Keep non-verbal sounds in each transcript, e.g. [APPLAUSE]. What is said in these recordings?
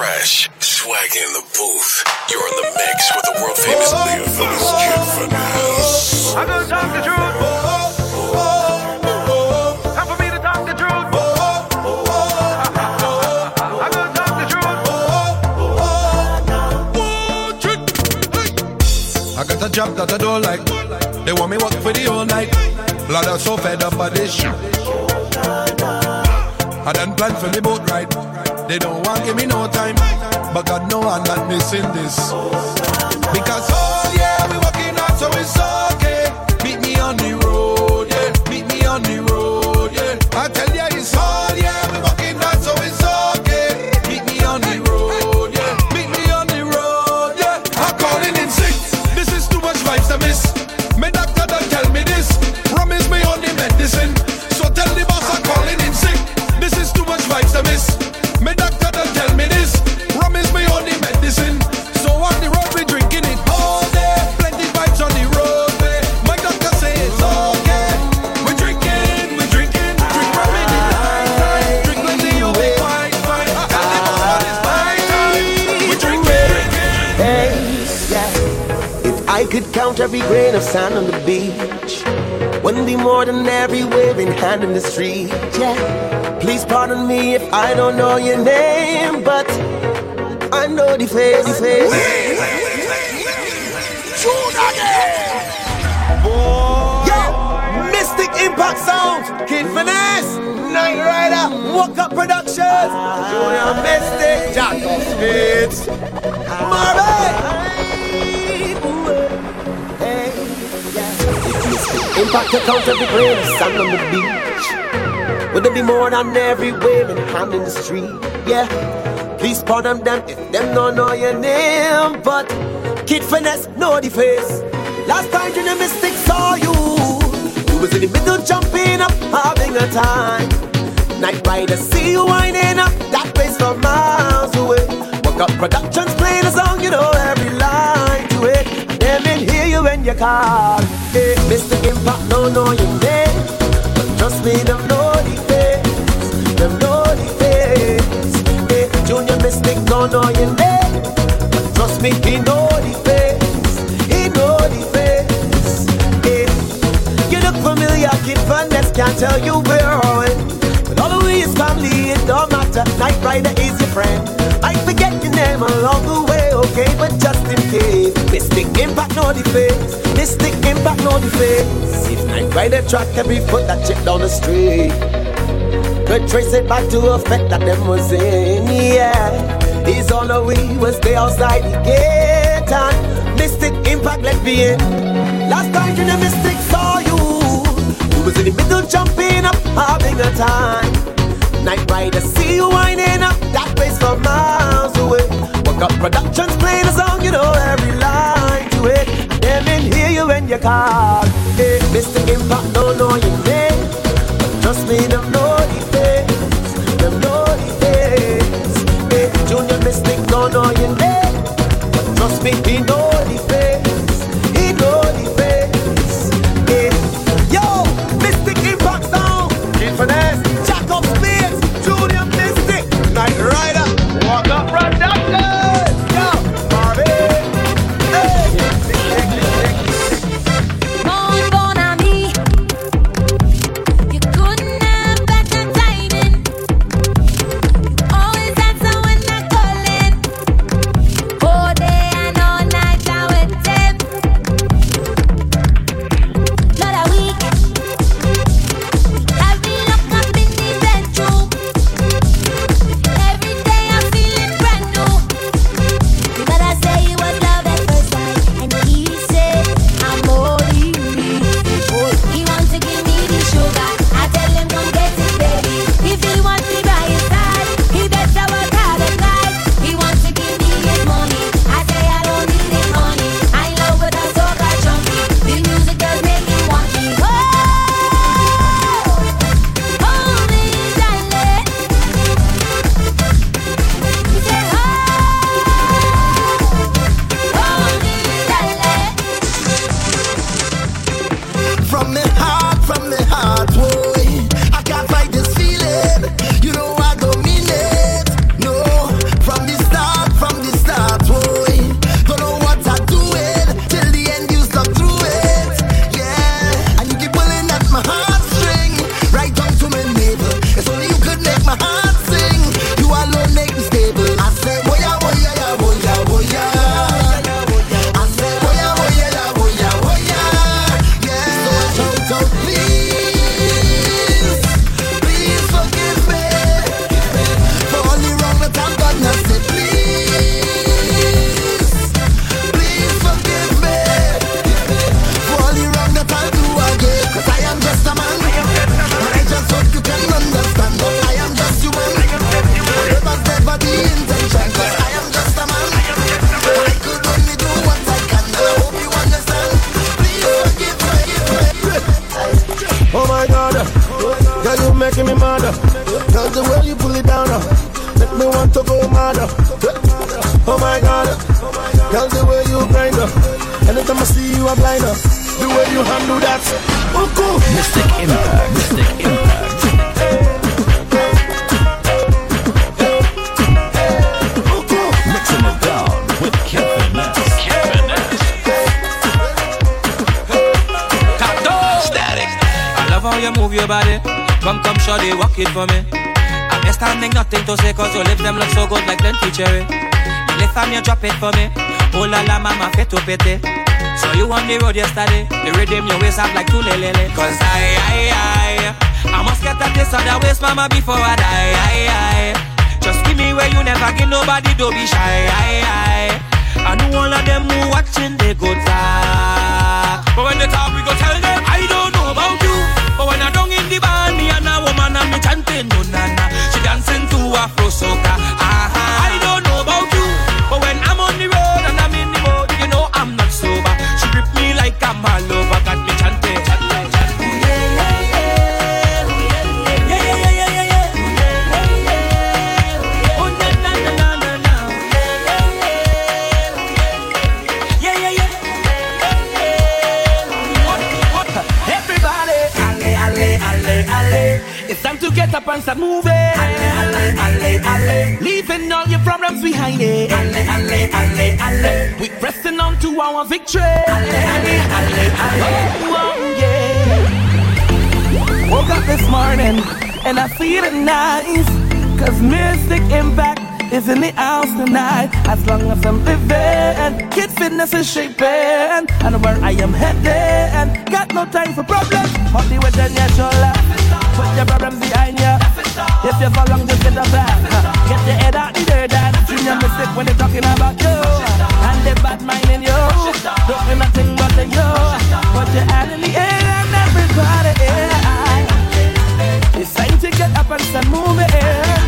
fresh, swag in the booth. You're in the mix with the world famous Leo Phillips Kid Finesse. I'm gonna talk the truth. Time for me to talk the truth. I'm gonna talk the truth. I got a job that I don't like. They want me work for the whole night. Lord, I'm so fed up of this shit. I done planned for me boat ride. They don't want give me no time. But God know I'm not missing this. Because oh yeah, we working hard so it's okay. Every grain of sand on the beach, wouldn't be more than every waving hand in the street. Yeah. Please pardon me if I don't know your name, but I know the face, the face. Yo, Mystic Impact Sound, Kid Finesse, Night Rider, Walk Up Productions, Junior Mystic, Jacob Spitz, Marvin. Impact your count every grain of sand on the beach. Would there be more than every waving hand in the street? Yeah. Please pardon them if them don't know your name, but Kid Finesse know the face. Last time Junior Mystic saw you, you was in the middle jumping up, having a time. Night rider, see you winding up that place from miles away. Walk up productions call. Hey, Mr. Impact, no know your name, but trust me, them know the face. Them know the face. Hey, Junior Mystic, no know your name, but trust me, he know the face. He know the face. Hey, you look familiar, kid Finesse can't tell you where when. But all the way is family, it don't matter. Night Rider is your friend. I forget your name along the way, okay, but just in case. Mystic Impact the face. Mystic Impact the face. If Night Rider track every foot that chip down the street. Could trace it back to a fact that them was in, yeah. He's on the way, we was there outside the gate and Mystic Impact let me in. Last time Junior Mystic saw you, you was in the middle jumping up, having a time. Night Rider, see you winding up that place from miles away. Walk up productions playing a song, you know every call. Hey, Mr. Impact, don't know your name, trust me, them know the face. Them know the face. Hey, Junior Mystic, don't know your name, trust me, he know the face. The road yesterday. The rhythm your waist up like two. Cause I, I, I, I must get a taste of that waist, mama, before I die. I, I. Just give me where you never give nobody, don't be shy. I, I. I know all of them who watching, they go talk. But when they talk, we go tell them, I don't know about you. But when I down in the band, me and a woman and me chanting, no na na. She dancing to Afro soca. To get up and start moving. Alle, alle, alle. Leaving all your problems behind it. Alle, alle, alle, alle. We pressing on to our victory. Alle, alle, alle, alle. Oh, yeah. Woke up this morning and I feeling nice. Cause Mystic Impact is in the house tonight. As long as I'm living, kid Finesse is shaping. And where I am heading, got no time for problems. Hold the weight on your shoulder. Put your problems behind you. If you fall wrong, just get a plan. Get your head out the dirt and Junior Mystic when they're talking about you. And the bad mind in you. Don't do nothing but the you. Put your hand in the air and everybody. It's time to get up and start moving.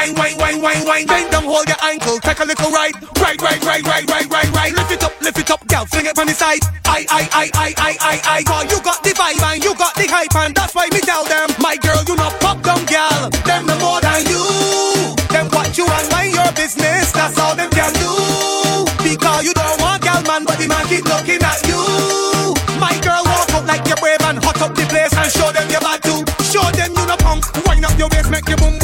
Wine, wine, wine, wine, wine. Bend down, hold your ankle, take a little ride. Ride, ride, ride, ride, ride, ride, ride. Lift it up, lift it up, girl, fling it from the side. I, I, I, I, I, I, I. Cause you got the vibe and you got the hype and that's why me tell them, my girl, you not pop down, girl. Them no more than you. Them watch you and mind your business. That's all them can do. Because you don't want girl, man, but the man keep looking at you. My girl, walk out like you're brave and hot up the place and show them your bad too. Show them you no punk. Wind up your waist, make your boom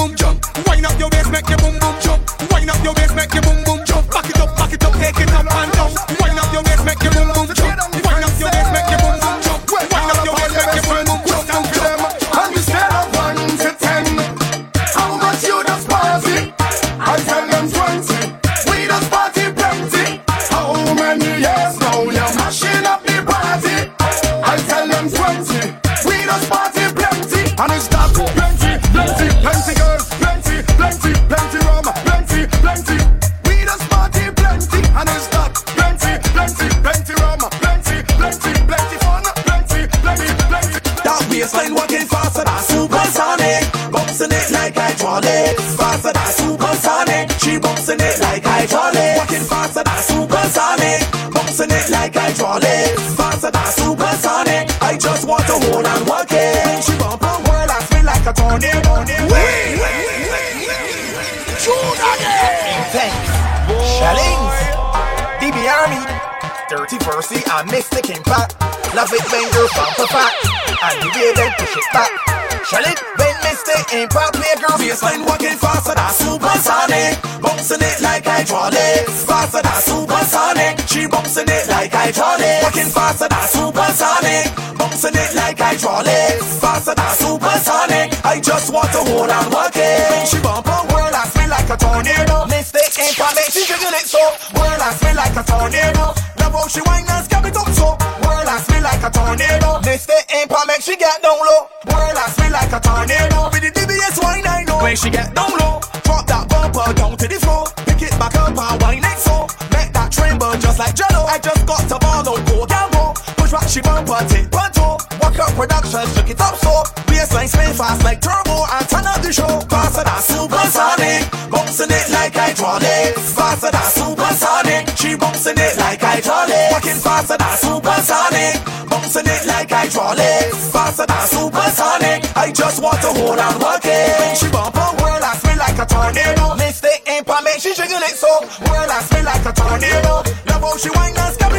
Versi and Mystic Impact. Love it when girls bump a fat and the way they push it back. Shell it when Mystic Impact play girls Baseline walking faster than supersonic. Bouncing it like hydraulics. Faster than supersonic. She bouncing it like hydraulics. Working faster than supersonic. Bouncing it like hydraulics. Faster than supersonic. I just want to hold work it. She bump her world and spin like a tornado. Mystic Impact make she jiggle it so. World and spin like a tornado. She whine and scab it up so. World and spin like a tornado. Mystic Impact make she get down low. World and spin like a tornado. With the DBS wine I know. When she get down low, drop that bumper down to the floor. Pick it back up and wine it so. Make that tremble just like Jello. I just got to ball out, go gamble. Push back she bumper, take toe. Walk up production, shook it up so. Baseline spin fast like turbo and turn up the show. Faster than supersonic, bouncing it like hydraulics. Faster than supersonic, bouncing it like hydraulics. Walking faster than supersonic, bouncing it like hydraulics. Faster than supersonic, I just want to hold and work it. She bump her world and spin like a tornado. Mystic impact make she jiggle it so. World and spin like a tornado. Love how she wine and scab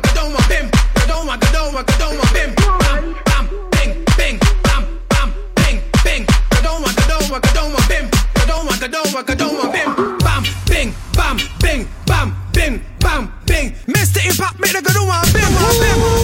kadoma, kadoma, bim. Kadoma. Bam, bam, bing, bing, bam, bam, bing, bing. Kadoma, kadoma, kadoma, bim. Kadoma. Bam, bing, bam, bing, bam, bing, bam, bing. Mr. Impact, make the kadoma, bim, bam, bim.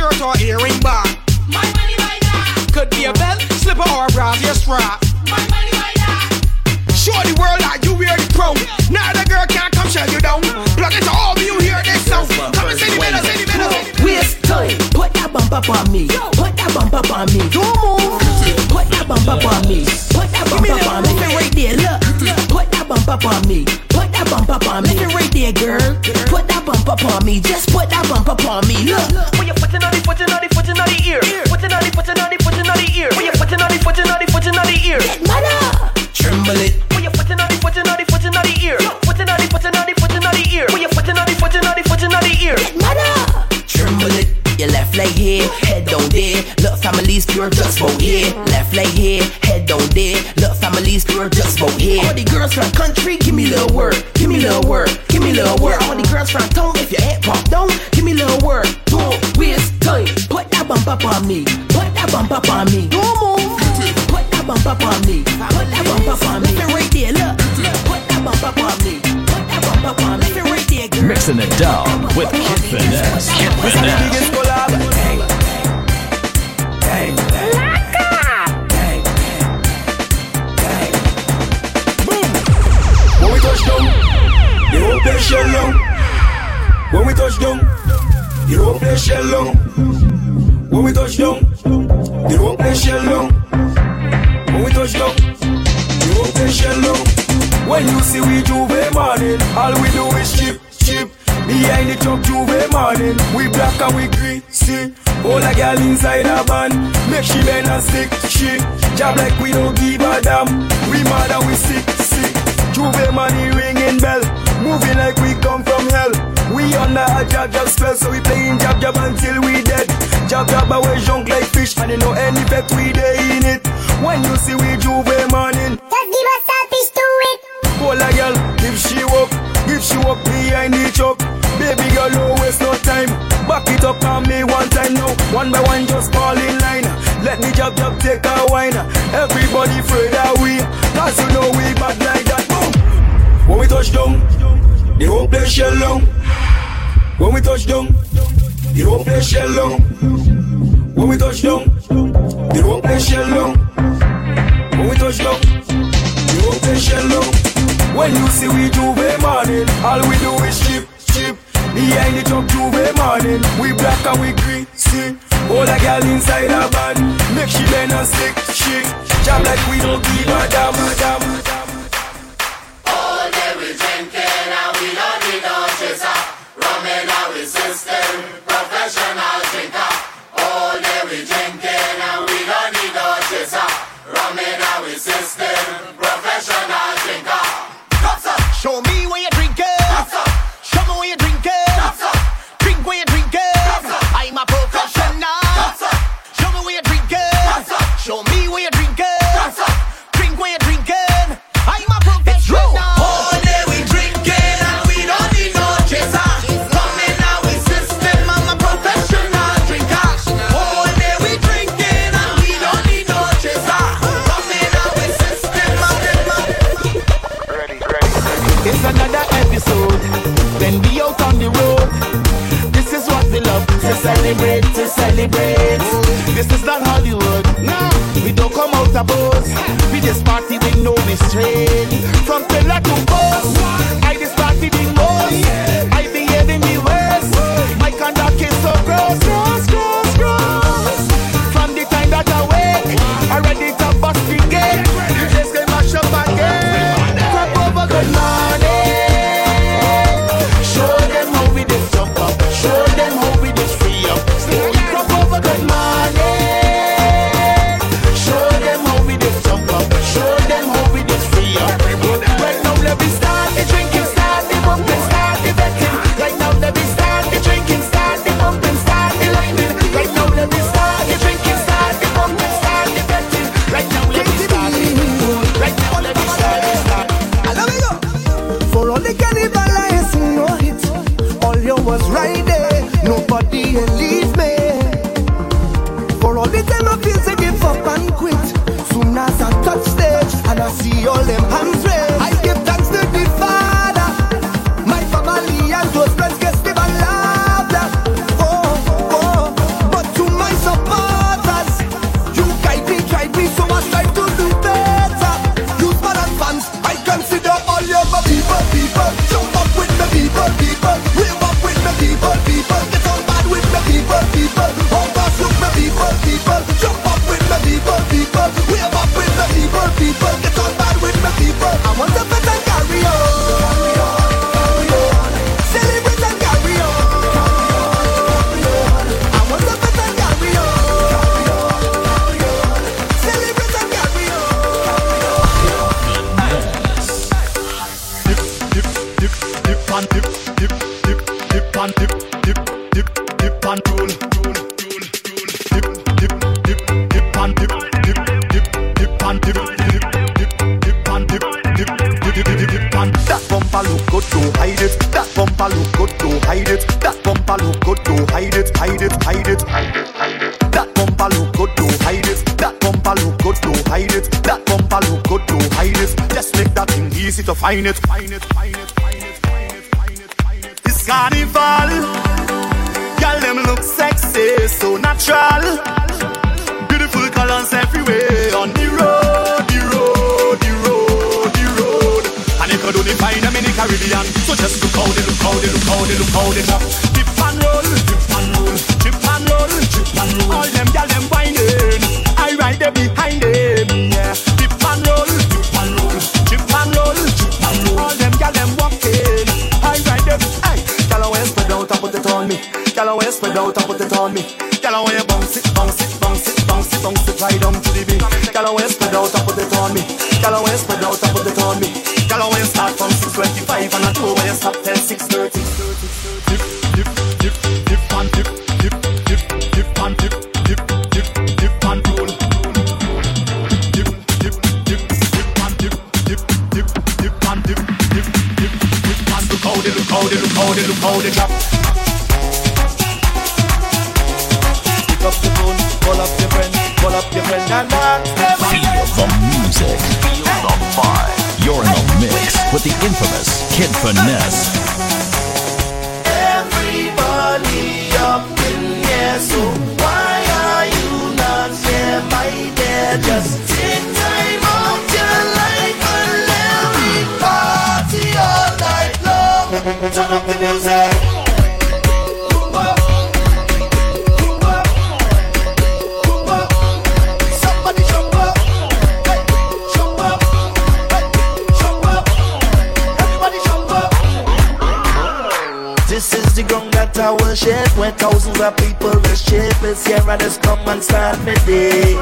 Shirt or pure just about here. All the girls from country, give me little word. Give me little word. Give me little word. All the girls from town, if your head pop down, give me little word. Don't waste time. Put that bump up on me. Put that bump up on me. Don't move. Put that bump up on me. Put that bump up on me. Right there, look. Put that bump up on me. Put that bump up on me. Right there, girl. Mixing it down with Kid Finesse. Kid Finesse. Whole place shell down. When we touch down, the whole place shell down. When we touch down, the whole place shell down. When we touch down, the whole place shell down. When you see we J'ouvert morning, all we do is chip, chip. Behind the truck J'ouvert morning, we black and we green, see. All a girl inside a van, make she bend and stick, she. Job like we don't give a damn. We mad and we sick, sick. J'ouvert money ringing bell, moving like we come from hell. We under a jab jab spell, so we playing jab jab until we dead. Jab jab away junk like fish, and you know any bet we dey in it. When you see we J'ouvert morning, just give us a fish to it. Pull a girl, if she walk, if she walk behind the truck. Baby girl, don't waste no time. Back it up on me one time now. One by one, just fall in line. Let me jab jab take a wine. Everybody afraid that we, cause you know we bad like. When we touch down, the whole place shell down. When we touch down, the whole place shell down. When we touch down, the whole place shell down. When we touch down, the whole place shell down. When you see we J'ouvert morning, all we do is chip, chip. Behind the truck J'ouvert morning, we black and we green, see. All a girl inside a van, make she bend and stick, shake. Jam like we don't give a damn, damn, damn. A buzz. Good, don't hide it. That bumper look good, don't hide it. Just make that thing easy to find it. This carnival, girl them look sexy, so natural. Beautiful colors everywhere on the road, the road, the road, the road. And you could only find them in the Caribbean. So just look how they look how they look how they look how they drop. Dip and roll, dip and roll, dip and roll, dip and roll. All them gyal them whining, I ride there behind them. Yeah, and roll, and roll, and roll, and roll. All them them walking, them. Gyal spread out and put it on me. Gyal spread out and put it on me. Gyal bounce it, bounce it, bounce it, bounce it, bounce it right down to the beat. Gyal spread out and put it on me. Gyal spread out and put it on me. Gyal start from 6:25 and I go when stop till 6:30. Look how they look how they drop. Pick up the phone, call up your friend, call up your friend and. Feel the music. Feel the vibe. You're in the mix with the infamous Kid Finesse. Is the ground that I worship Where thousands of people chip It's here I just come and start my day.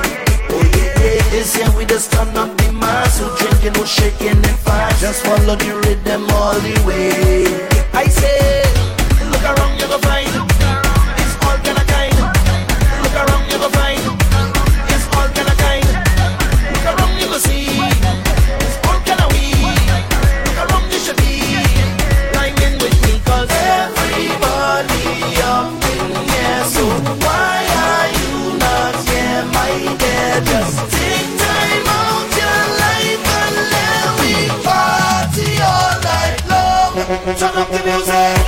Oh yeah, yeah. Year we just turn up the mass. Who drinking, who shaking and fast Just follow the rhythm all the way. I say Turn up the music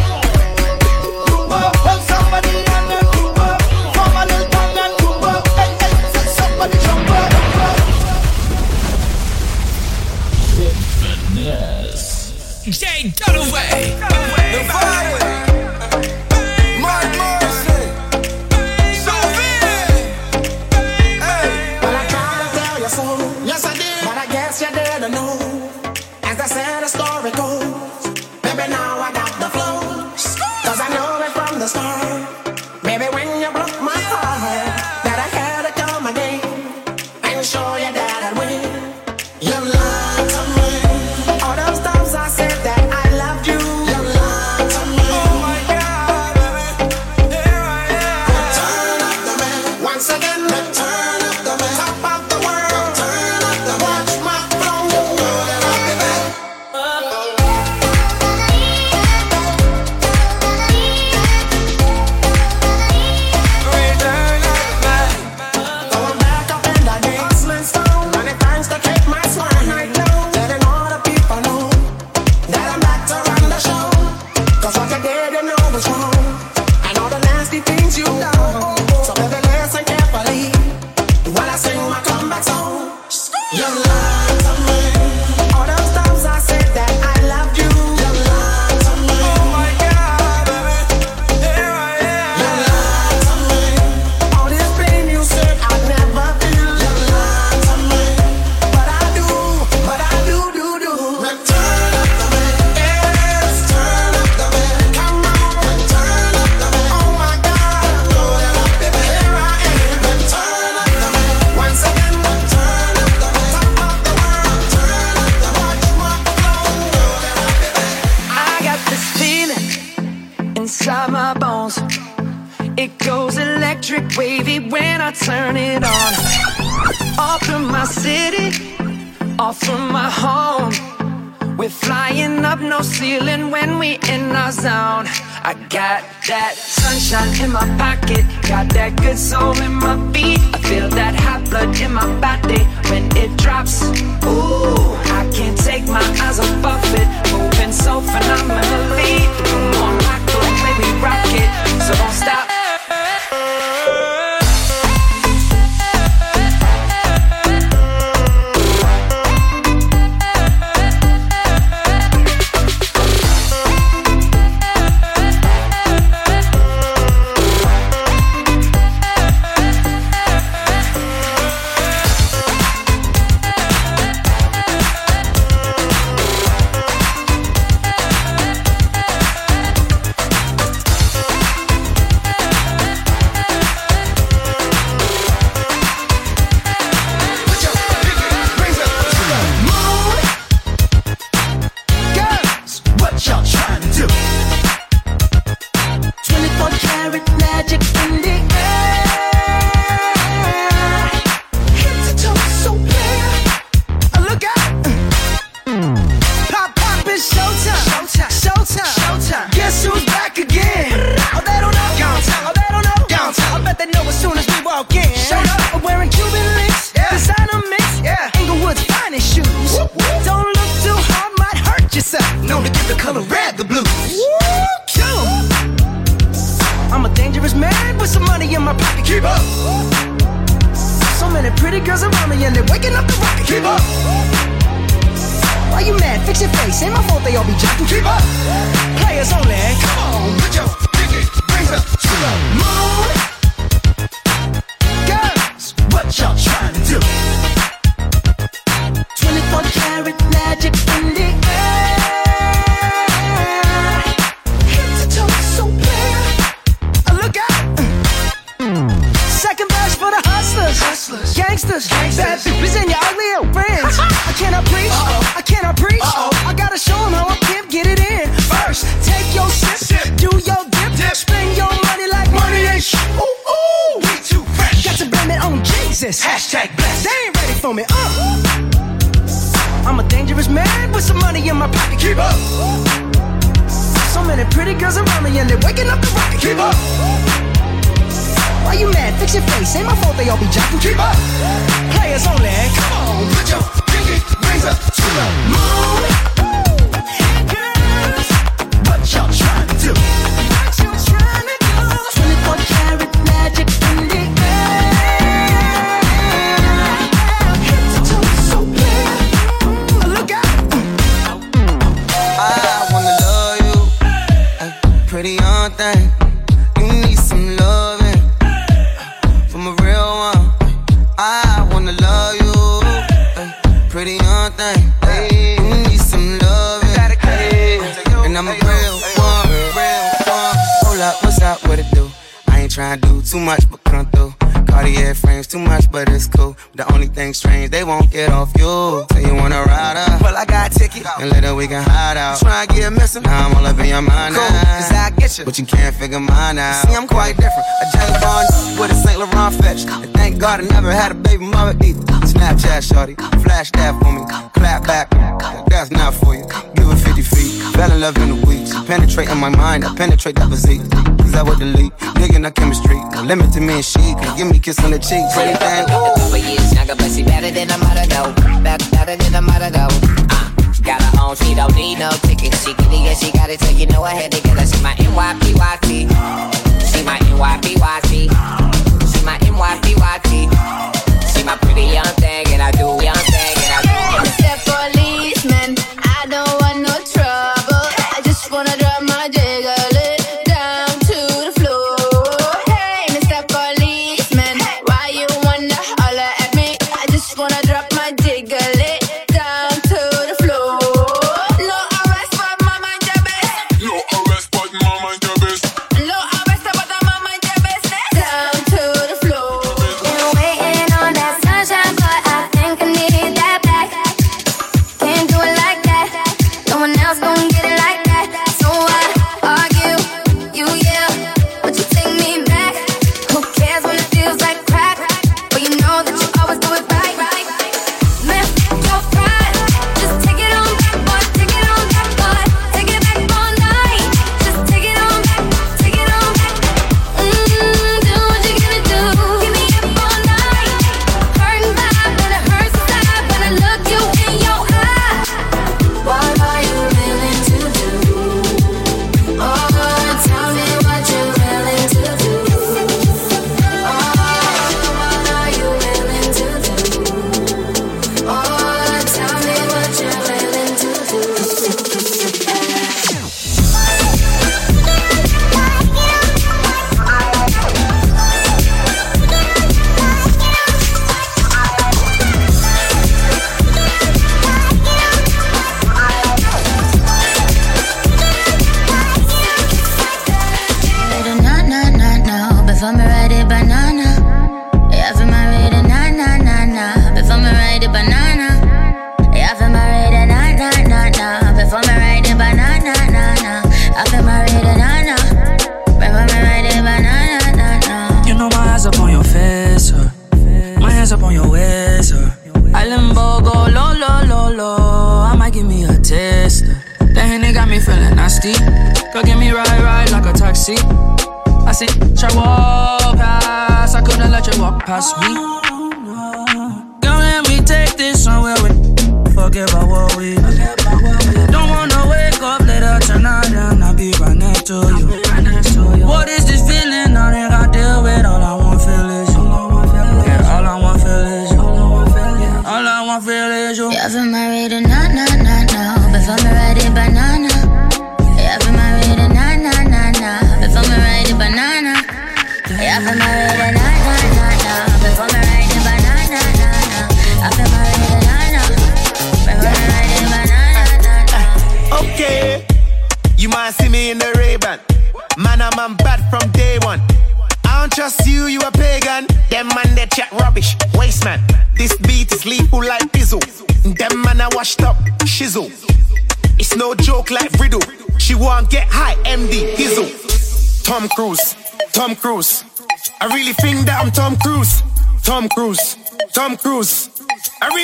Kumba, hold somebody and then kumba Form a little tongue and kumba Hey, hey, say somebody jump up, jump up Finesse. Jay Dunaway. The fire. think strange, they won't get off you. Say you wanna ride up. Well, I got a ticket. And later we can hide out. Try and get missing. Now I'm all up in your mind cool, now. Cause I get you. But you can't figure mine out. See, I'm quite different. A James Bond with a St. Laurent fetch. And thank God I never had a baby mama either. Snapchat shorty, flash that for me. Clap back. That's not for you. Give it 50 feet. Fell in love in the week penetrating my mind. I penetrate that physique. Cause I would delete. Digging our chemistry. No limit to me and she. Can give me kiss on the cheek. Pretty thing. Ooh. Over years, but she better than a mother though. Better than a mother though. Uh. Got her own, she don't need no ticket. She get it, yeah, she got it, so you know I had to get her. She my NYPYT. She my NYPYT. She my NYPYT. She my pretty young thing, and I do young thing, and I do. Except for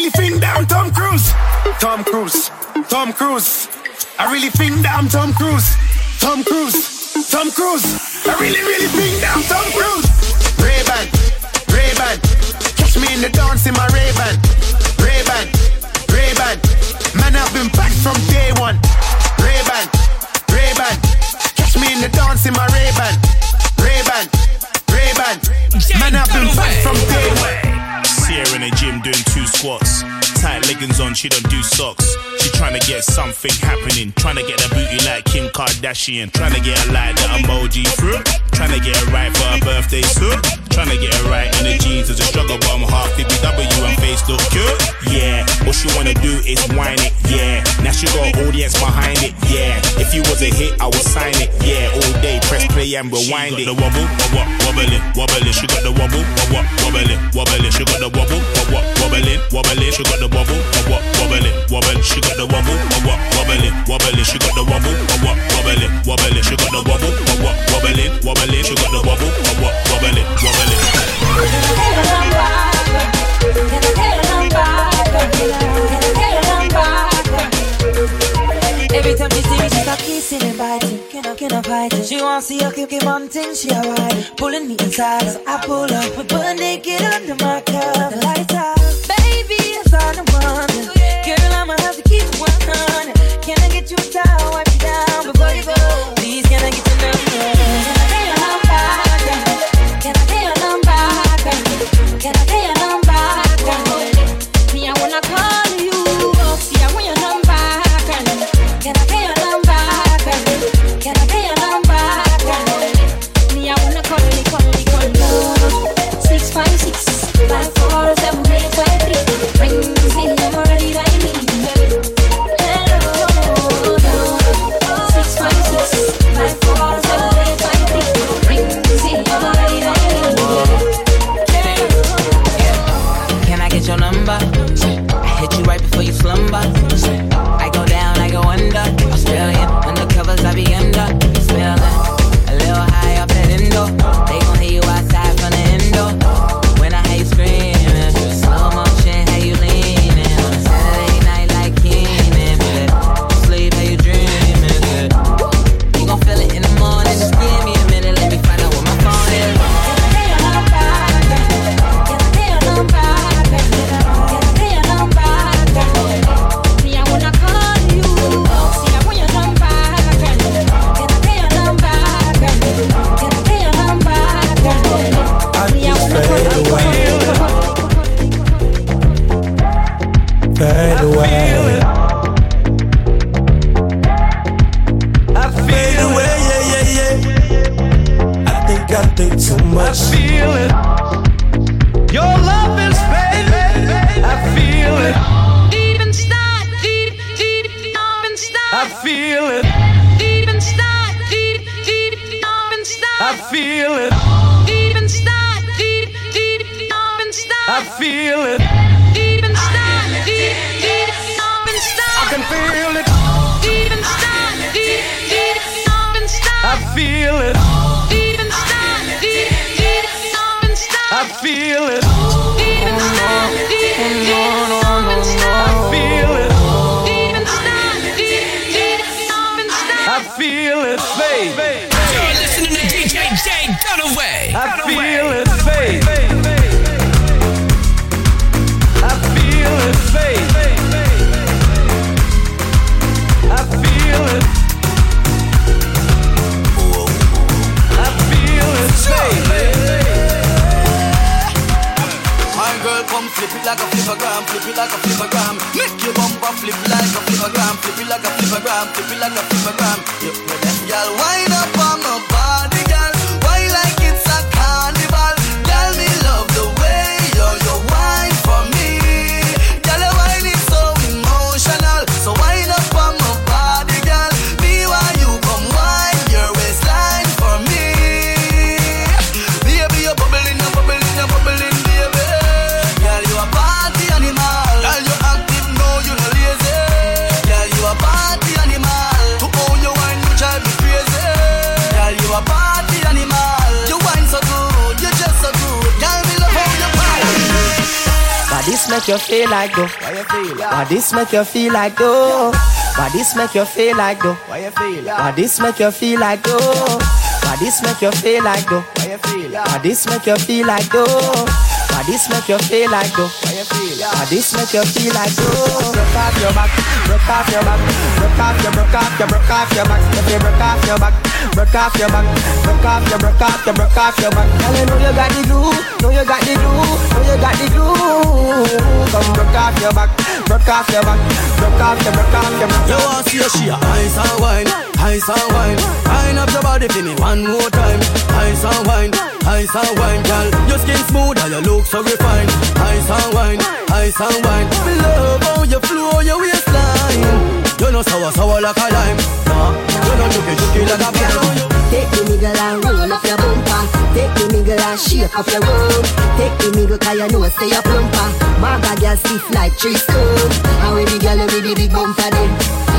really think that I'm Tom Cruise. Tom Cruise, Tom Cruise. I really think that I'm Tom Cruise. Tom Cruise, Tom Cruise. I really, really think that I'm Tom Cruise. Ray-Ban, Ray-Ban. Catch me in the dance in my Ray-Ban. Ray-Ban, Ray-Ban. Man, I've been back from day one. Ray-Ban, Ray-Ban. Catch me in the dance in my Ray-Ban. Ray-Ban, the gym doing two squats. Tight leggings on, she don't do socks. She tryna get something happening. Tryna get a booty like Kim Kardashian. Tryna get her like the emoji fruit. Tryna get her right for her birthday suit. Tryna get her right in the jeans as a struggle, but I'm half BBW and face look cute. Yeah, what she wanna do is whine it. Yeah, now she got audience behind it. Yeah, if you was a hit, I would sign it. Yeah, all day press play and rewind it. The wobble, what what wobbling, wobbling. She got the wobble, what what wobbling, wobbling. She got the wobble, what what wobbling, wobbling. She got the wobble, what what wobbling, wobbling. She got the wobble, what what wobbling, wobbling. She got the wobble, what what wobbling, wobbling. She got the wobble, what what wobbling, wobbling. She got the wobble, what what wobbling, wobbling. Every time she see me, she start kissing and biting. Can I, can I fight it? She wants to see a cookie mountain, she alright. Pulling me inside, so I pull up. We butt naked under my cover. The lights out. Baby, it's all I want. Girl, I'ma have to keep it 100. Can I get you a towel, wipe you down before you go? Please, feel it. Deep inside, deep, deep, deep inside. I feel it. Flip it like a flippergram, flip it like a flippergram. Make your bumper flip like a flippergram, flip it like a flippergram, flip it like a flippergram. Them, girl, wind make you feel like though? Why you feel? Why this make you feel like though? Why this make you feel like though? Why you feel? Why this make you feel like though? Why this make you feel like though? Why you feel? Why this make you feel like though? Why this make you feel like though? Why you feel? Why this make you feel like though? Broke off your back, broke off your back, broke off your, broke off your, broke off your back. If you broke off your back, broke off your back, broke off your, broke off your, broke off your back. Girl, you know you got the glue, know you got the glue, know you got the glue. Come broke off your back, broke off your back, broke off your, broke off your, broke You want see a she ice and wine, ice and wine. Wine up your body for me one more time. Ice and wine, ice and wine, girl. Your skin smooth and your look so refined. Ice and wine, ice and wine. Me love how you flow your waistline. You know sour sour like a lime. Nah, you know juky juky like a pine. Take the nigga and roll up your bumper. Take the nigga and shake up your room. Take the nigga cause you know say you plumper. Maga girl stiff like tree stone. How we the girl with the big bumper then?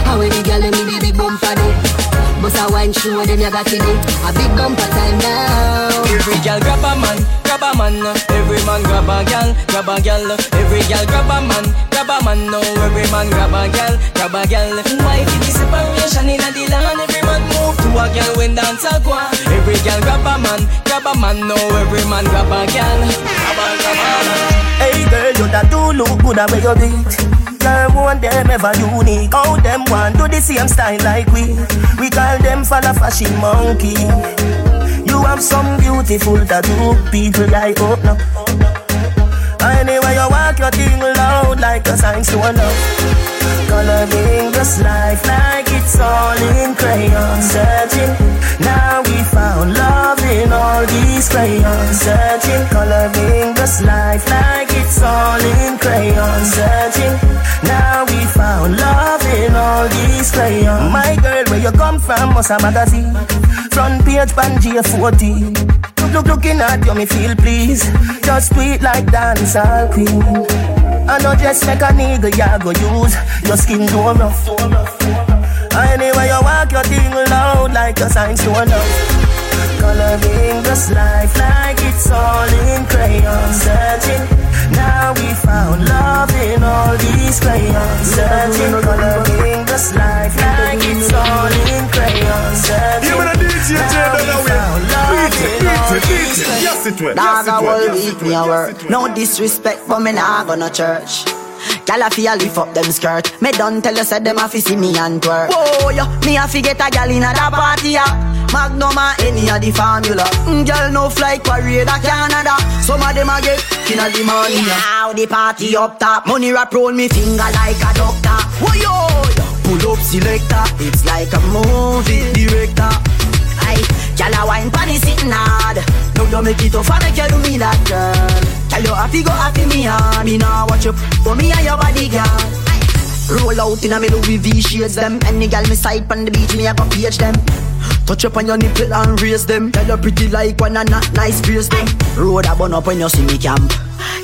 How we the girl with the big bumper then? Bust a wine show them you got it A big bumper time now. Every girl grab a man, grab a man. Every man grab a girl, grab a girl. Every girl grab a man, grab a man. Now every man grab a girl, grab a girl. Why if the separation in the land? Every man move to a girl when dance a go. Every girl grab a man, grab a man. Now every man grab a girl, grab a grab a. Hey girl, you that do look good at where you beat. Girl, want them ever unique. How them want do the same style like we. We call them follow fashion monkey. You have some beautiful tattoo, people like up now. Anyway, you walk your thing loud like a sign to a love. Coloring this life like it's all in crayon. Searching, now we found love in all these crayons. Searching, coloring this life like it's all in crayon. Searching, found love in all these crayons. My girl, where you come from? A magazine. Front page, Pangea 14. Look, look, looking at you, me feel please. Just tweet like dancehall queen. I know just make a nigga, ya go use your skin do rough. Anyway, you walk your thing loud like a sign to love. Coloring this life like it's all in crayon. Searching, now we found love in all these crayons. Searching, coloring this life like it's all in crayon. Searching, Yeah, man, a DJ now we found eh? love in all beat it, beat these it. Yes, it will. Dog Yes, it will. whole Yes, it me will. a Yes, work. it will. No disrespect, but me nah go no church. Gyal a fi a lift up them skirt. Me done tell you said them a fi see me and twerk. Whoa, yo, me a fi get a gyal inna da party ya. Magnum a any a the formula. Mm, Gyal no fly parade a Canada. Some of them a get inna the money. how the party up top. Money wrap roll me finger like a doctor. Whoa, yo, yo. Pull up selector. It's like a movie director. Aye, gyal a wine pan is sitting hard. Now you make it tough and make you do me that girl. Gyal you happy go happy me hard. Me nah watch you for me and your body girl. Roll out in a me Louis V shades them. Any gal me side on the beach me a go page them. Touch up on your nipple and raise them. Tell you pretty like one and not nice face them. Road a burn up when you see me camp.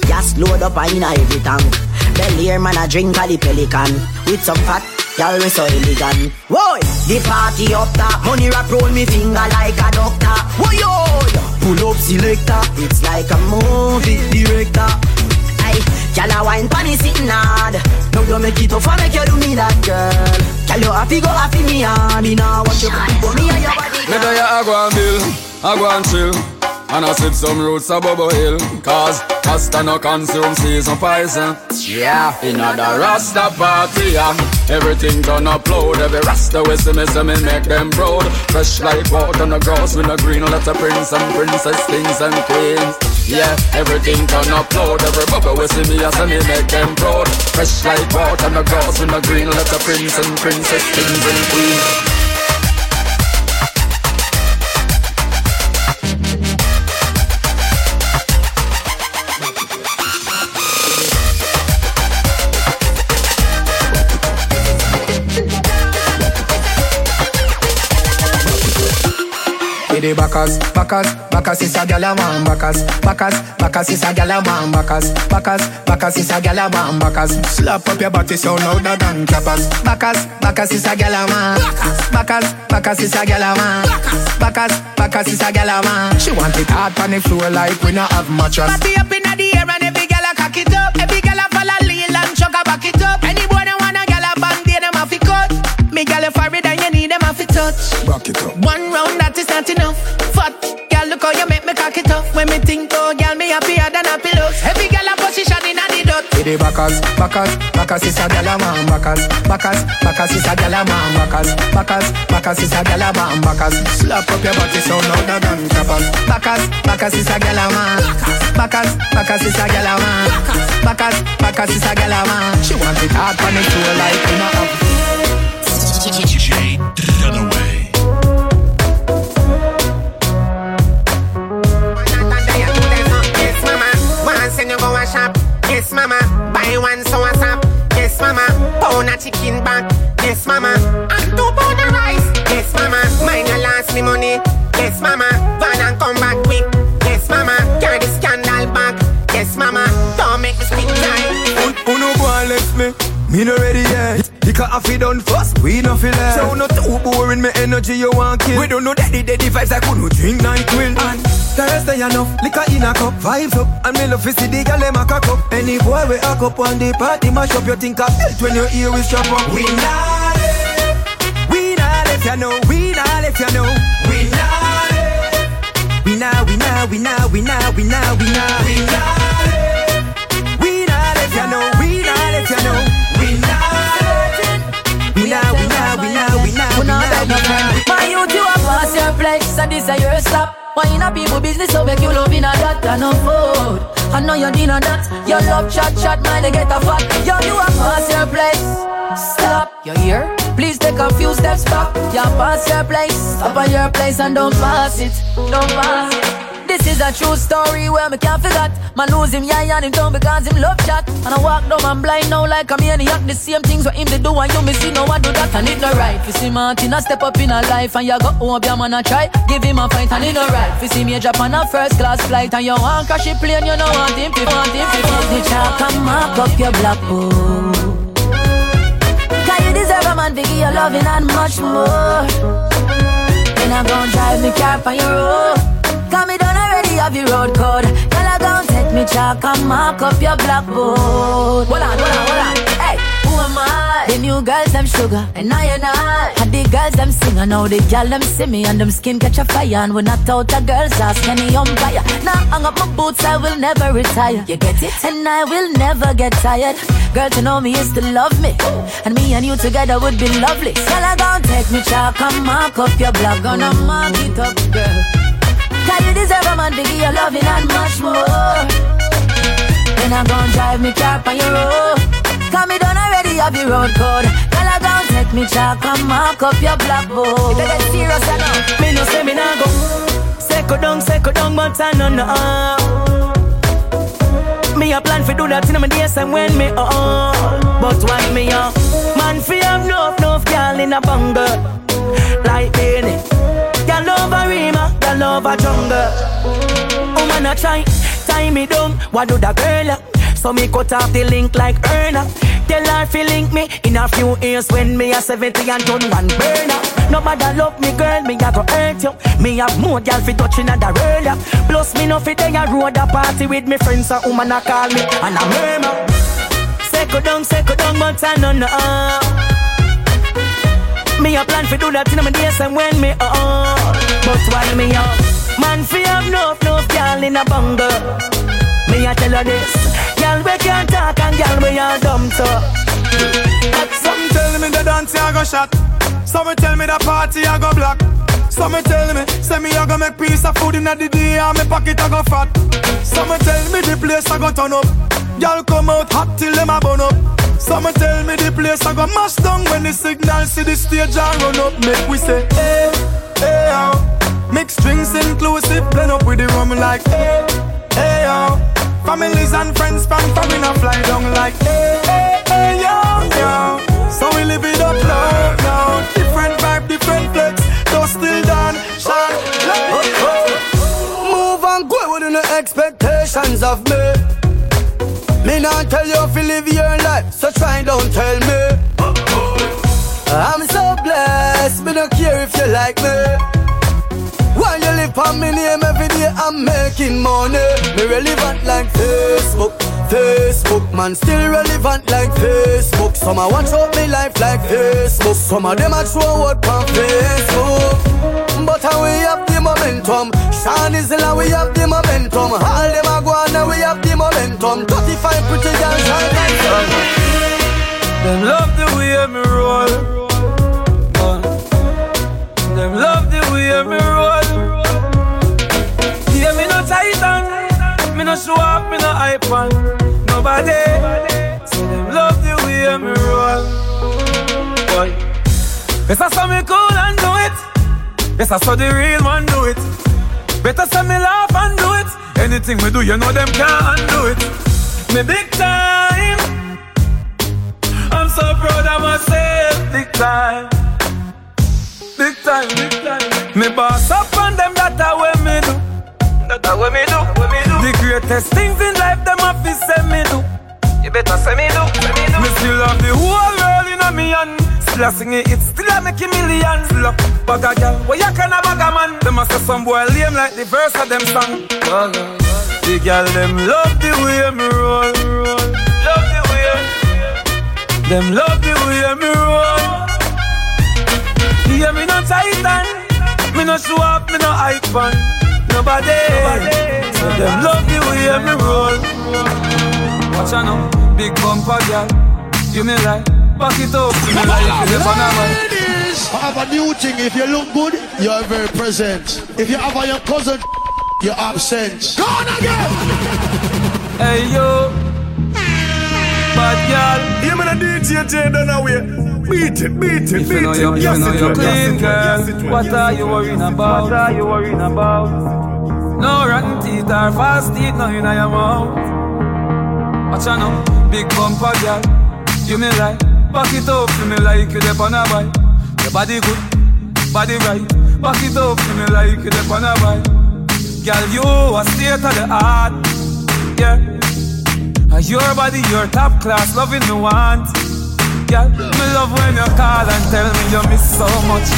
Gas load up and in a every tank. Belly air man a drink a the pelican with some fat. Y'all we so elegant. Whoa, the party up top. Money wrap roll me finger like a doctor. Whoa, yo, yo. Pull up selector. It's like a movie director. Aye, gyal a wine pan is sitting hard. Now you make it tough and make you do me that girl. Gyal you happy go happy me hard. Me now watch you for me and your body. Me there I go and bill, I go and chill. And I sip some roots of bubble hill Cause Rasta no consume season poison. Yeah, in the Rasta party yeah. Everything done upload. Every Rasta we see me see me make them proud. Fresh like water on the grass with the green. Let a prince and princess, kings and queens. Yeah, everything done upload. Every bubble we see me I see me make them proud. Fresh like water on the grass with the green. Let a prince and princess, kings and queens the backers, backers, backers is a gyal a man backers, backers, backers is a gyal a man backers, backers, backers is a gyal a man backers. Slap up your body so louder than clappers. Backers, backers is a gyal a man. Backers, backers is a gyal a man. Backers, backers is a gyal a man. She want it hard on the floor like we not have mattress. Party up inna the air and every gal a cock it up. Every gal a follow lean and chuck a back it up. Any boy that want a gal a band-aid them a fi cut. Me gal a and you them a fi touch. Back it up. One round that is not enough. Fat gal look how you make me cock it up. When me think oh gal me happier than a pillows. Every gal a position inna the dot. With the backers, backers, backers is a gyal a man backers, backers, backers is a gyal a man backers, backers, backers is a gyal a man backers. Slap up your body so louder than clappers. Backers, backers is a gyal a man. Backers, backers is a gyal a man. Backers, backers is a gyal a man. She want it hard on the floor like we not have. DJ go a shop. Yes, mama. Buy one so what's up? Yes, mama. Pound a chicken back. Yes, mama. And two pound of rice. Yes, mama. Mine a last me money. Yes, mama. Van and come back quick. Yes, mama. Carry the scandal back. Yes, mama. Don't make me speak time. Who no go and left me? Me no ready yet. Because I feel done first, we no feel it. So no too boring, me energy you want kill. We don't know daddy, daddy vibes, I could no drink night will. And Thursday enough, liquor in a cup, vibes up. And me love to see the girl them a cock up. Any boy we a cup on the party, mash up, you think I built when your ear is strap up. We not left, we not left, you know, we not left, you know. We not left, we not, we not, we not, we not, we not, we not. We not left, we not left, you know, we not left, you know. We not we not, we not, we not, we not, we not, we not. Place, and this a your stop. Why in a people business, so make you love in a that and no food. I know you a that. Your love chat chat, they get a fat. Yo, you a pass your place. Stop, you here? Please take a few steps back. You pass your place. Stop at your place and don't pass it. Don't pass it. This is a true story where me can't forget. Man lose him, yeah, and him down because him love chat. And I walk down and blind now like a maniac. The same things what him they do and you me see no one do that. And it no right. You see Martin a step up in a life and you go home, your man a try. Give him a fight and it no right. You see me on a first class flight and you want crash the plane, you know want him to want him to want chalk and mark up your black book. Cause you deserve a man to give you loving and much more. Then I gon' drive me car on your road. Cause me already have your road code. Girl, I gon' take me chalk and mark up your blackboard. Hold on, hold on, hold on. Hey, who am I? The new girls, them sugar, and I and I. And the girls, them sing, and now the girl, them see me, and them skin catch a fire. And when I out a girl's ass, any umpire. Now hang up my boots, I will never retire. You get it? And I will never get tired. Girl, to know me is to love me. And me and you together would be lovely. Girl, I gon' take me chalk and mark up your block. Gonna mark it up, girl. Cause you deserve a man to give you loving and much more. Then I'm gon' drive me car on your road. Cause me done already have your road code. Girl, I gon' take me chalk and mark up your blackboard. You better get serious or no? Me no say me nah go Second down, second down, but I no know Me a plan for do that in my days and when me on But why me on Man fi have enough, enough girl in a bungle Like Benny Girl over Rima, girl over jungle. Woman a try, tie me down. What do that girl ya? So me cut off the link like Erna Tell her fi link me in a few years when me a 70 and turn one burner. Nobody love me girl, me a go hurt you. Me have more girl fi touching and a roll ya Plus me no fi day a road a party with me friends a woman a call me and a murmur. Second down, second down, but I no. know Me a plan fi do that in my days and when me on But why me up Man, fi have no, no girl in a bungle. Me a tell her this. Girl, we can't talk and girl, we are dumb so. Some tell me the dance I go shot. Some tell me the party I go block. Some tell me, say me I go make piece of food in the day and me pocket I go fat. Some tell me the place I go turn up. Y'all come out hot till them a burn up. Some tell me the place I go mash down when the signal see the stage I run up. Make we say, hey, hey, yo. Mix drinks inclusive, blend up with the rum like, hey, hey, yo. Families and friends from foreign a fly down like, hey, hey, hey, yo, yo. So we live it up loud now. Different vibe, different flex. Though still done, shine. Move and go within the expectations of me. Me not tell you if you live your life, so try and don't tell me. I'm so blessed, me don't care if you like me. While you live on me name every day, I'm making money. Me relevant like Facebook, Facebook, man, still relevant like Facebook. Some a watch out me life like Facebook. Some of them a throw what on Facebook. But how we the momentum. Sean is la we have the momentum. All them a go on we have the momentum. 35 pretty girls all long. Them love the way me roll. Uh, Them love the way me roll. Yeah, me no titan. Me no show up, me no hype on nobody. So them love the way me roll. Boy, yes I saw me cool and do it. Yes I saw the real one do it. Better say me laugh and do it. Anything we do, you know them can't undo it. Me big time. I'm so proud of myself, big time. Big time, big time. Me boss up on them, that a way me do. That I way me do, me do. The greatest things in life, them have to say me do. You better say me do, say me do. Me still have the whole world in a me hand. Still a sing it, it still a make a millions. Look, bag a girl, where you can a bag a man. Them a say some boy lame like the verse of them song. The girl them love the way me roll. Love the way. Them love the way me roll. Yeah, me no titan. Me no show up, me no hype on nobody. So them love the way me roll. Watch out now, big bumper girl. You me like, back it up, you me like, you a man. I have a new thing. If you look good, you are very present. If you have a your cousin, you're absent. Go on again. Hey yo, bad girl. You man a DJ J Dunaway. Beat it, beat it, If beat you know it. you, if you Yes, know it you well, yes, clean, yes, girl, well. what are you worrying about? What are you worrying about? No rotten teeth or fast teeth, no in your mouth. Watch out now, big bumper girl. You me like, back it up to me like you dep on a bike. Your body good, body right. Back it up to me like you dep on a bike. Girl, you a state of the art, yeah. And your body, your top class, loving me want. Girl, me love when you call and tell me you miss so much.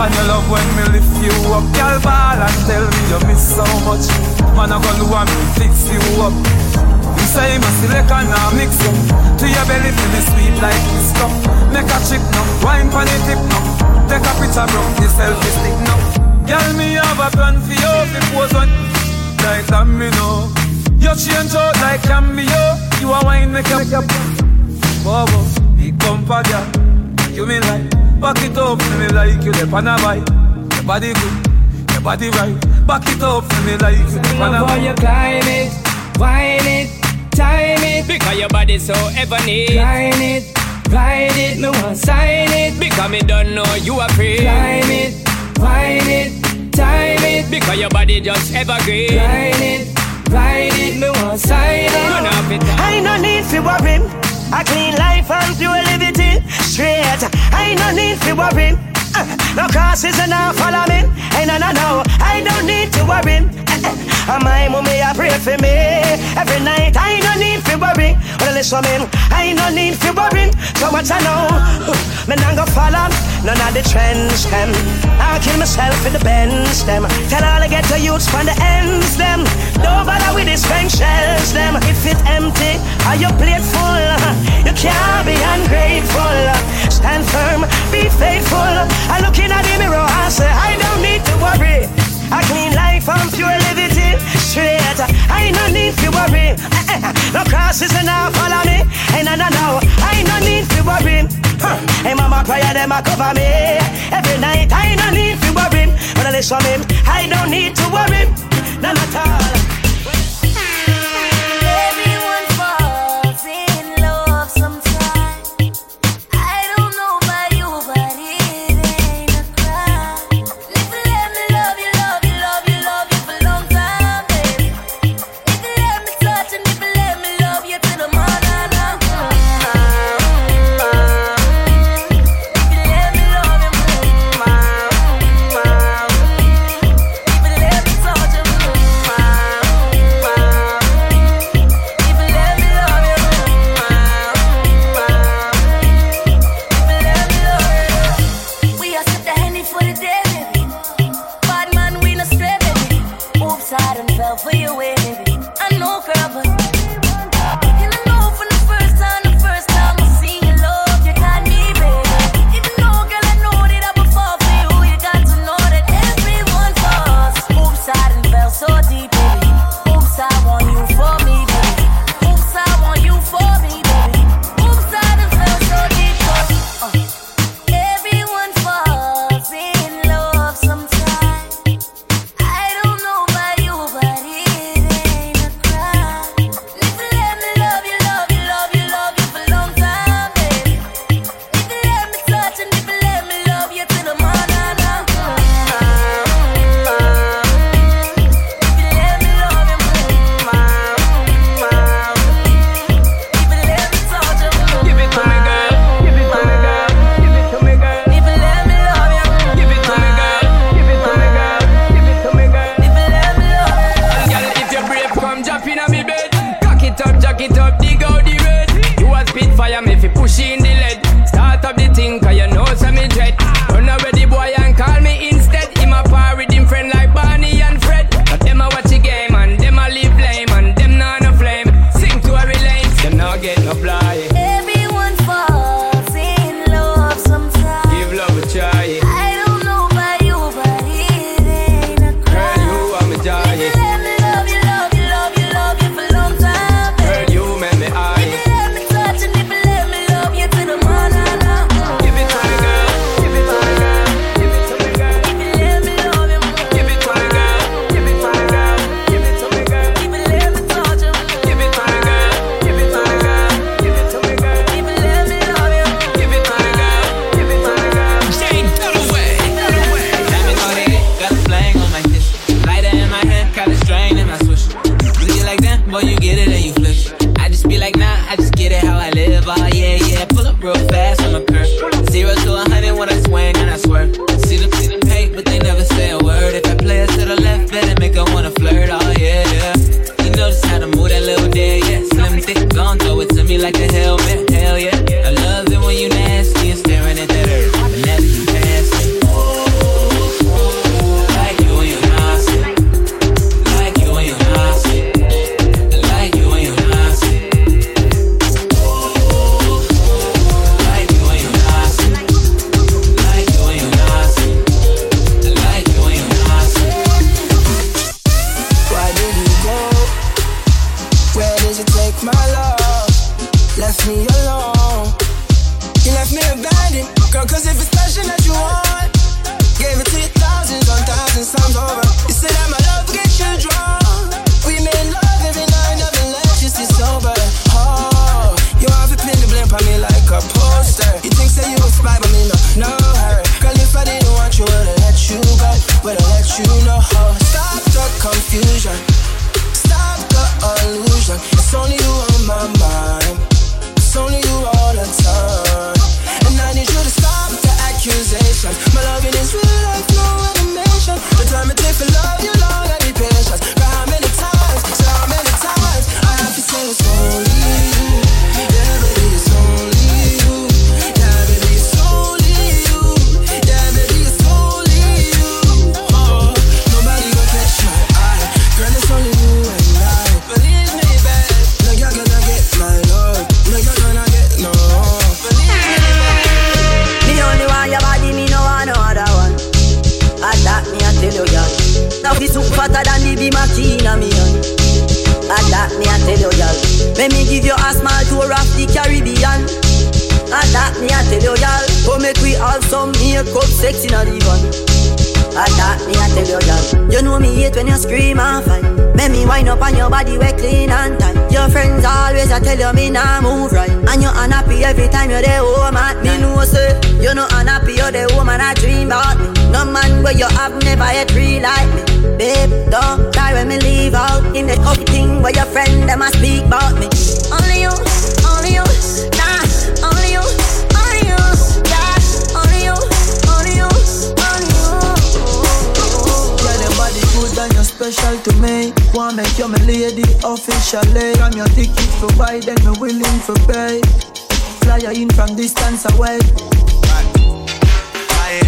And you love when me lift you up. Girl, ball and tell me you miss so much. Man, I gonna want me fix you up. You say my select and now mix up. To your belly feel me sweet like this cup. Make a chick no, wine pon the tip no. Take a picture, bro, the selfie stick no. Girl, me have a plan for you. If it was one like that, me know. You change out like cameo. You a wine make up. Bobo, big bumper girl. You me like, back it up for me like you a bike. Your body good, your body right. Back it up for me like you dep on a Love how bike. you climb it, wine it, time it. Because your body so ebony. Climb it, ride it, me want sign it. Because me don't know you are free. Climb it, wine it, time it. Because your body just evergreen. Climb it, ride it, me want sign it. Run off it. I no need to worry. A clean life and pure liberty. Straight. I no need to worry. No crosses and no follow me. Hey, no, no, no. I don't need to worry. Uh, my mommy a pray for me every night. I no need to worry. Well, listen, me. I no need to worry. So much I know. Me not go follow none of the trends them. I kill myself with the bends them. Tell all I get to use from the ends them. Don't bother with the spent shells them. If it empty, are you plate full? You can't be ungrateful stand firm, be faithful. I look in the mirror and say, I don't need to worry. A clean life from pure liberty, straight. I no need to worry. [LAUGHS] no crosses and now follow me. And no, no, no, I no need to worry. Huh. [LAUGHS] Hey, mama prayer them a cover me. Every night I no need to worry. But I listen him, I don't need to worry. None at all. Wind up on your body, we clean and tight. Your friends always I tell you me nah move right, and you unhappy every time you're there home at me. Know say you know unhappy you're the woman I dream about me. No man where you have never yet real like me. Babe, don't cry when me leave out. In the coffee thing where your friend them a speak about me. Only you, only you, nah, only you, only you, yeah, only you, only you, only you. Girl, your body good and you're special to me. Make you my lady officially. I'm your ticket for buy, then me willing for pay. Fly you in from distance away. My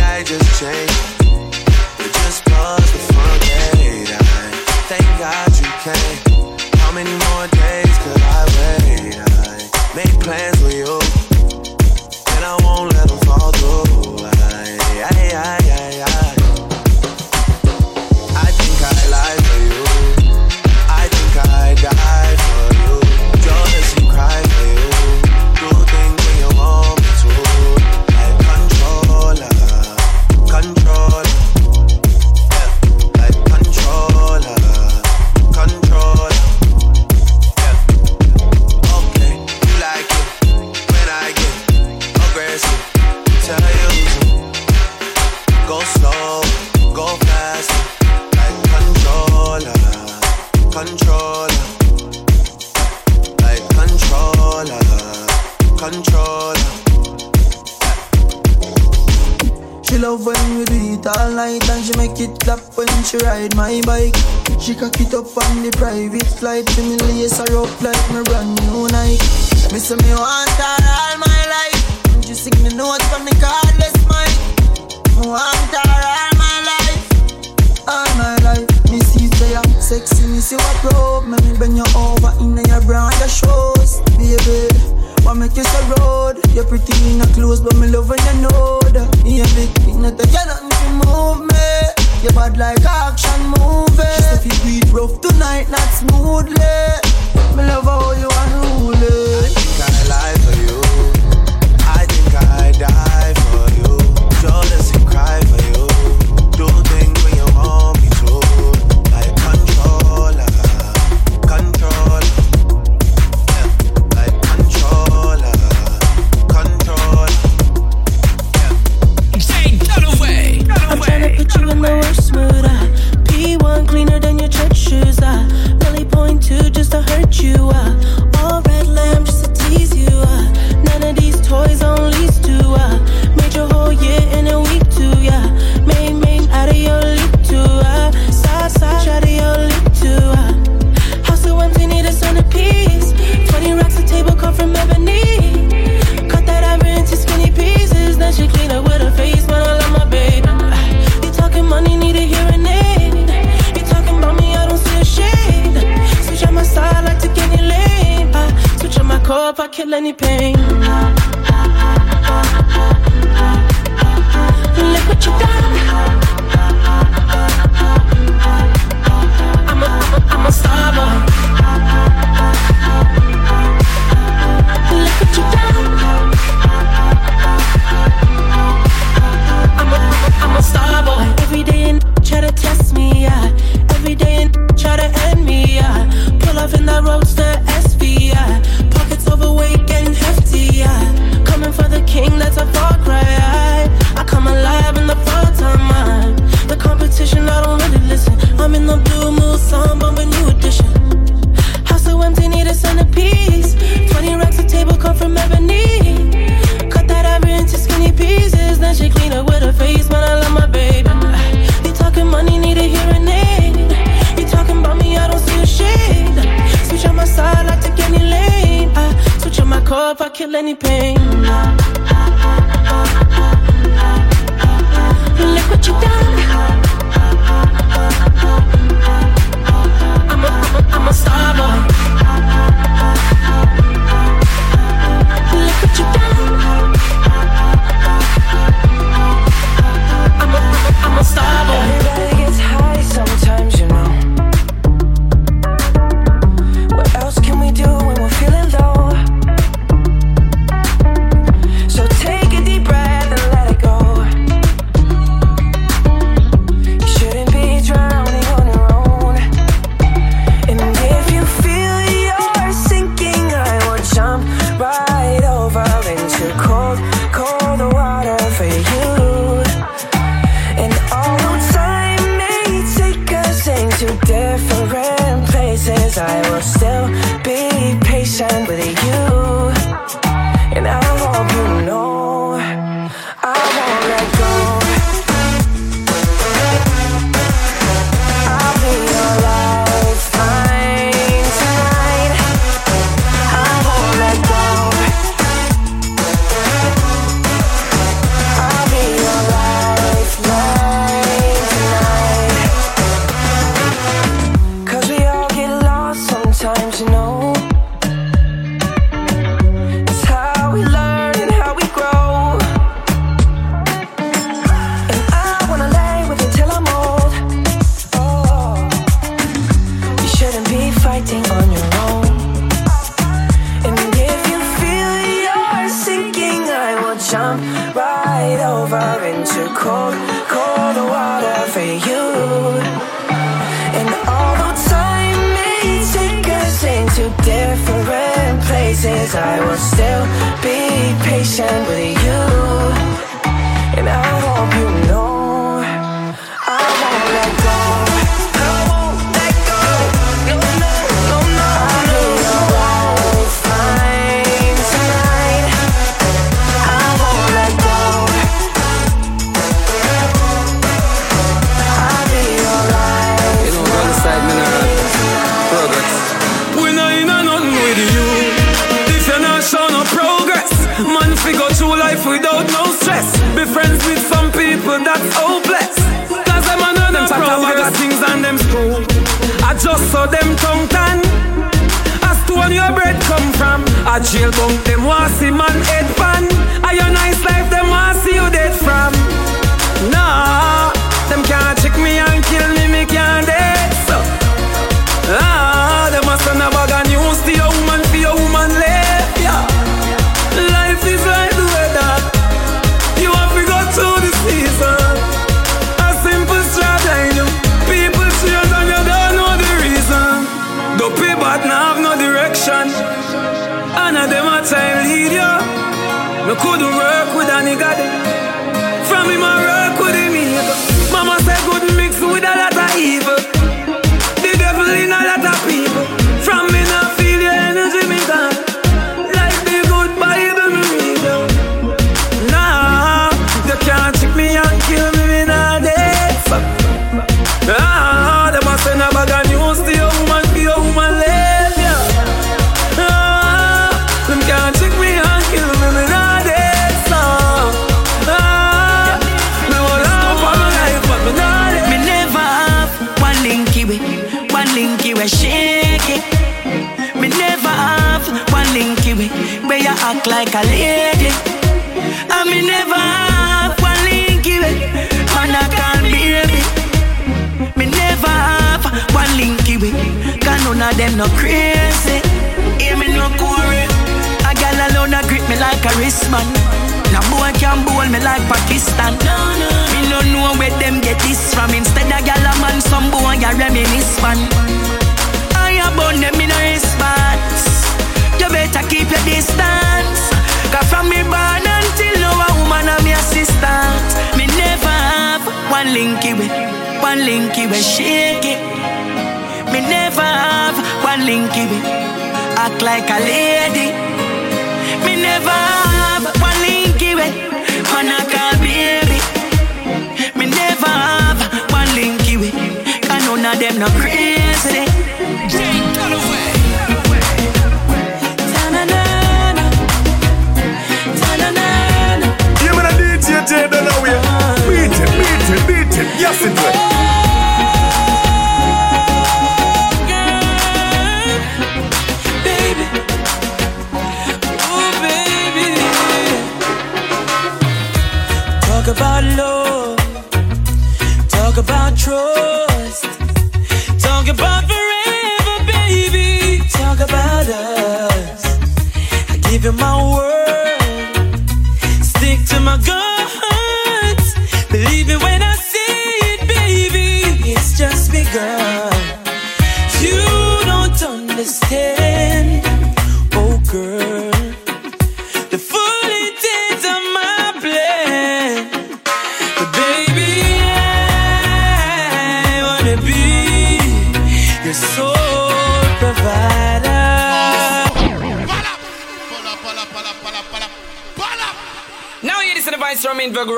I just changed. You just paused the front gate. I thank God you came. How many more days could I wait? I made plans with you, and I won't let them fall through. I, I, I. it all night and she make it clap when she ride my bike. She cock it up on the private flight to me lace her up like my brand new Nike. Me say me want her all my life. She sing me notes from the cardless mic. Me want her all my life, all my life. Me see say you sexy, me see what probe. Me bend you over in your brand shows, baby. What make you so road? You're pretty in a clothes, but me love when you know that. Yeah, big thing that you nothing to move me. You bad like action movie. If you beat rough tonight, not smoothly. Me love how you unruly. I think I lie for you. I think I die for you. Jealousy cry for you. still be patient with you.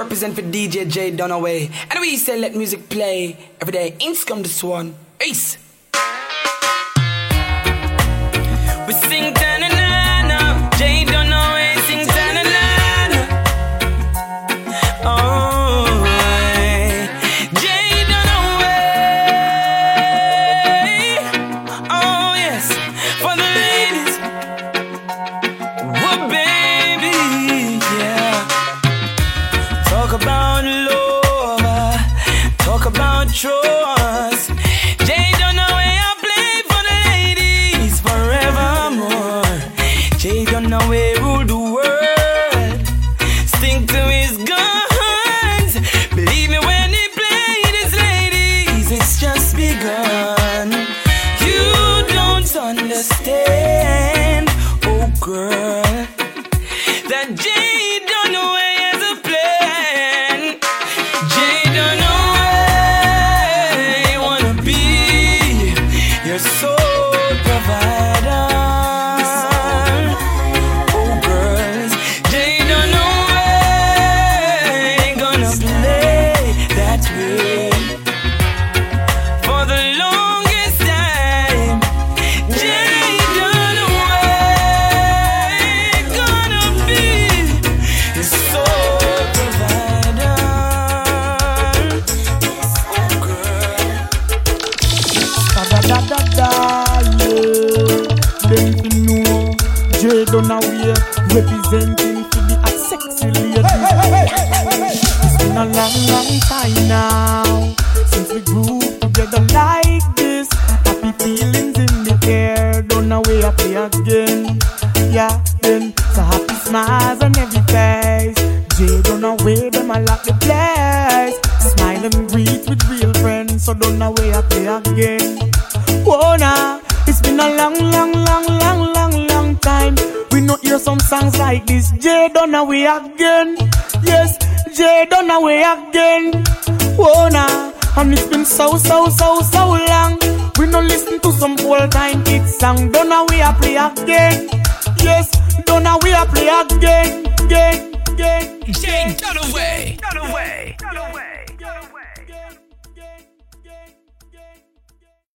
represent for DJ J Dunaway. And we say let music play every day. Inks come this one. Ace. We sing.